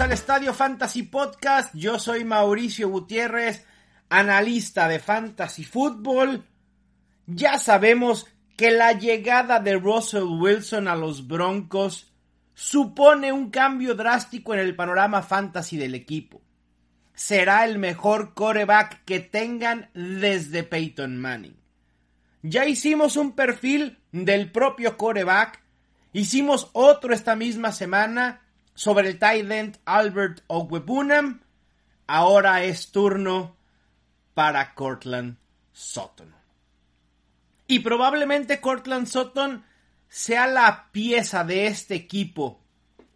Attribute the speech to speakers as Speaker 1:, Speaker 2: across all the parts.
Speaker 1: Al Estadio Fantasy Podcast. Yo soy Mauricio Gutiérrez, analista de Fantasy Football. Ya sabemos que la llegada de Russell Wilson a los Broncos supone un cambio drástico en el panorama fantasy del equipo. Será el mejor coreback que tengan desde Peyton Manning. Ya hicimos un perfil del propio coreback. Hicimos otro esta misma semana sobre el tight end Albert Ogwebunam. Ahora es turno para Cortland Sutton. Y probablemente Cortland Sutton sea la pieza de este equipo,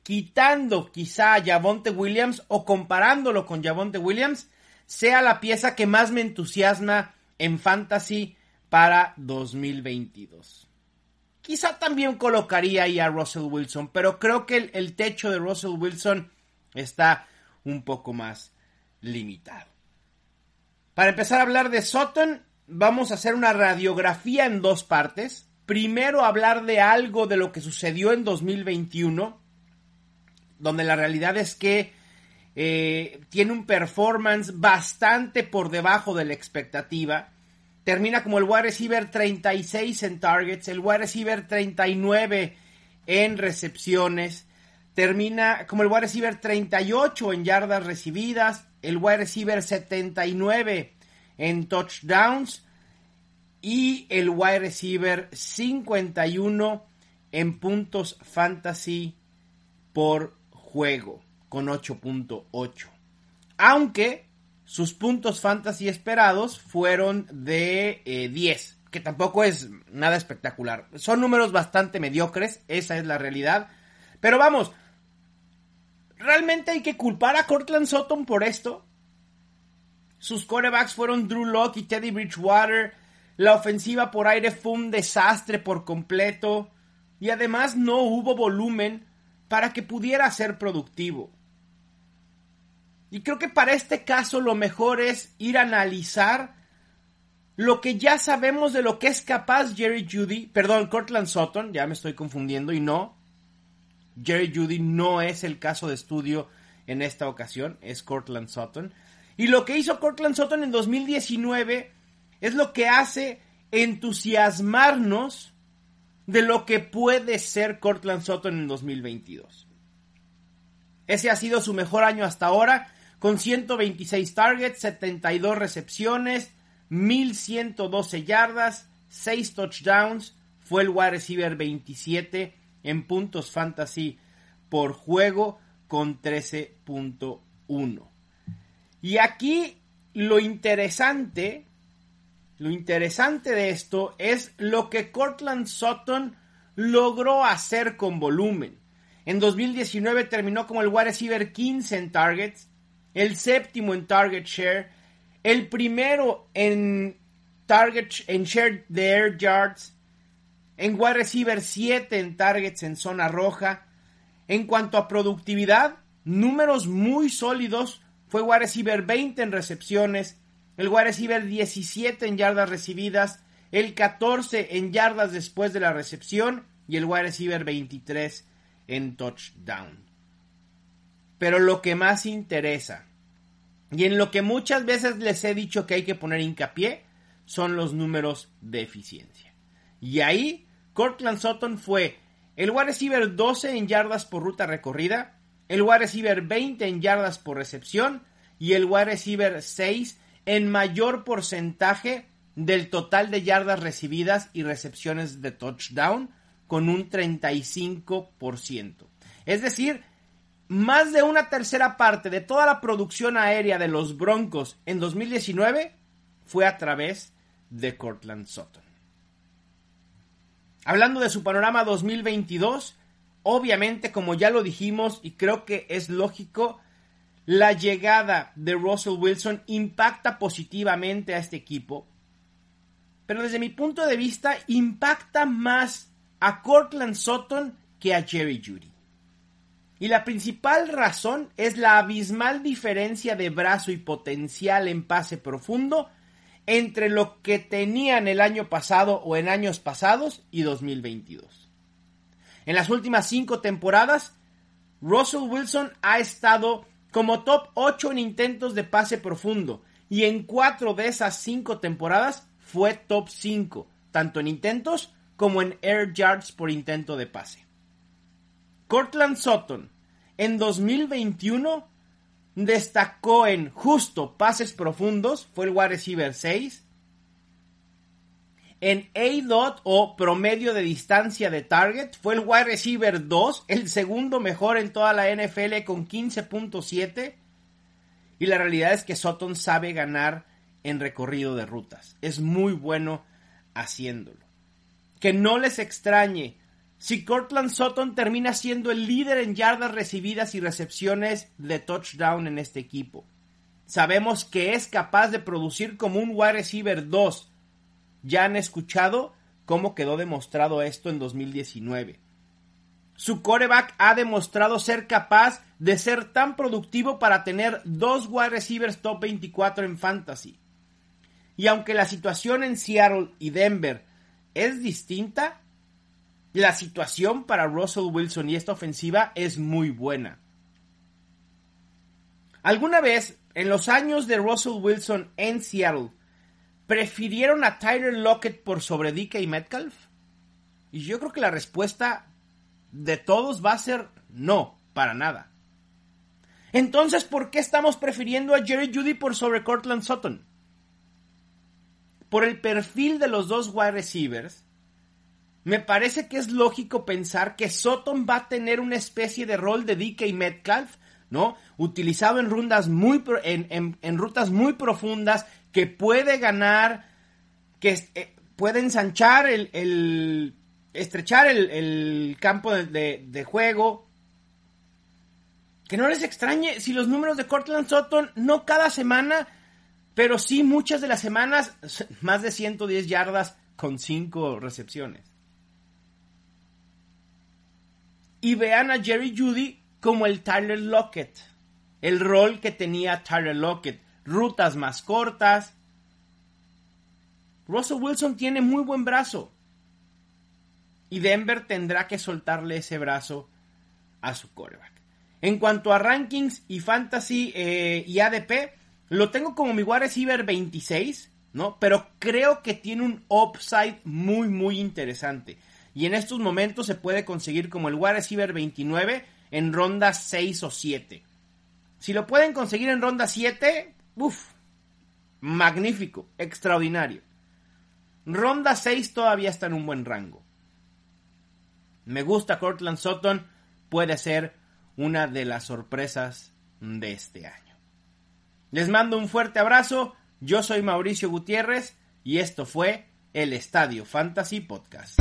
Speaker 1: quitando quizá a Javonte Williams o comparándolo con Javonte Williams, sea la pieza que más me entusiasma en fantasy para 2022. Quizá también colocaría ahí a Russell Wilson, pero creo que el, techo de Russell Wilson está un poco más limitado. Para empezar a hablar de Sutton, vamos a hacer una radiografía en dos partes. Primero hablar de algo de lo que sucedió en 2021, donde la realidad es que eh, tiene un performance bastante por debajo de la expectativa termina como el wide receiver 36 en targets, el wide receiver 39 en recepciones, termina como el wide receiver 38 en yardas recibidas, el wide receiver 79 en touchdowns y el wide receiver 51 en puntos fantasy por juego con 8.8. Aunque sus puntos fantasy esperados fueron de 10, eh, que tampoco es nada espectacular. Son números bastante mediocres, esa es la realidad. Pero vamos, ¿realmente hay que culpar a Cortland Sutton por esto? Sus corebacks fueron Drew Locke y Teddy Bridgewater. La ofensiva por aire fue un desastre por completo. Y además no hubo volumen para que pudiera ser productivo. Y creo que para este caso lo mejor es ir a analizar lo que ya sabemos de lo que es capaz Jerry Judy, perdón, Cortland Sutton, ya me estoy confundiendo y no, Jerry Judy no es el caso de estudio en esta ocasión, es Cortland Sutton. Y lo que hizo Cortland Sutton en 2019 es lo que hace entusiasmarnos de lo que puede ser Cortland Sutton en 2022. Ese ha sido su mejor año hasta ahora con 126 targets, 72 recepciones, 1112 yardas, 6 touchdowns. Fue el wide receiver 27 en puntos fantasy por juego con 13.1. Y aquí lo interesante, lo interesante de esto es lo que Cortland Sutton logró hacer con volumen. En 2019 terminó como el wide receiver 15 en targets, el séptimo en target share, el primero en target en share de air yards, en wide receiver 7 en targets en zona roja. En cuanto a productividad, números muy sólidos. Fue wide receiver 20 en recepciones, el wide receiver 17 en yardas recibidas, el 14 en yardas después de la recepción y el wide receiver 23 en touchdown. Pero lo que más interesa y en lo que muchas veces les he dicho que hay que poner hincapié son los números de eficiencia. Y ahí Cortland Sutton fue el wide receiver 12 en yardas por ruta recorrida, el wide receiver 20 en yardas por recepción y el wide receiver 6 en mayor porcentaje del total de yardas recibidas y recepciones de touchdown con un 35%. Es decir, más de una tercera parte de toda la producción aérea de los Broncos en 2019 fue a través de Cortland Sutton. Hablando de su panorama 2022, obviamente, como ya lo dijimos y creo que es lógico, la llegada de Russell Wilson impacta positivamente a este equipo, pero desde mi punto de vista impacta más a Cortland Sutton que a Jerry Judy. Y la principal razón es la abismal diferencia de brazo y potencial en pase profundo entre lo que tenían el año pasado o en años pasados y 2022. En las últimas cinco temporadas, Russell Wilson ha estado como top 8 en intentos de pase profundo y en 4 de esas 5 temporadas fue top 5, tanto en intentos como en air yards por intento de pase. Cortland Sutton en 2021 destacó en justo pases profundos, fue el wide receiver 6. En A-Dot o promedio de distancia de target fue el wide receiver 2, el segundo mejor en toda la NFL con 15.7. Y la realidad es que Sutton sabe ganar en recorrido de rutas. Es muy bueno haciéndolo. Que no les extrañe si Cortland Sutton termina siendo el líder en yardas recibidas y recepciones de touchdown en este equipo. Sabemos que es capaz de producir como un wide receiver 2. Ya han escuchado cómo quedó demostrado esto en 2019. Su coreback ha demostrado ser capaz de ser tan productivo para tener dos wide receivers top 24 en fantasy. Y aunque la situación en Seattle y Denver es distinta, la situación para Russell Wilson y esta ofensiva es muy buena. ¿Alguna vez, en los años de Russell Wilson en Seattle, prefirieron a Tyler Lockett por sobre y Metcalf? Y yo creo que la respuesta de todos va a ser no, para nada. Entonces, ¿por qué estamos prefiriendo a Jerry Judy por sobre Cortland Sutton? Por el perfil de los dos wide receivers, me parece que es lógico pensar que Sutton va a tener una especie de rol de DK Metcalf, ¿no? Utilizado en, rutas muy, en, rutas muy profundas, que puede ganar, que eh, puede ensanchar el, estrechar el, campo de, de, juego. Que no les extrañe si los números de Cortland Sutton, no cada semana, pero sí muchas de las semanas, más de 110 yardas con 5 recepciones. Y vean a Jerry Judy como el Tyler Lockett, el rol que tenía Tyler Lockett, rutas más cortas. Russell Wilson tiene muy buen brazo y Denver tendrá que soltarle ese brazo a su quarterback. En cuanto a rankings y fantasy eh, y ADP, lo tengo como mi wide receiver 26, ¿no? Pero creo que tiene un upside muy, muy interesante y en estos momentos se puede conseguir como el wide receiver 29 en ronda 6 o 7. Si lo pueden conseguir en ronda 7, uff, magnífico, extraordinario. Ronda 6 todavía está en un buen rango. Me gusta Cortland Sutton, puede ser una de las sorpresas de este año. Les mando un fuerte abrazo, yo soy Mauricio Gutiérrez y esto fue el Estadio Fantasy Podcast.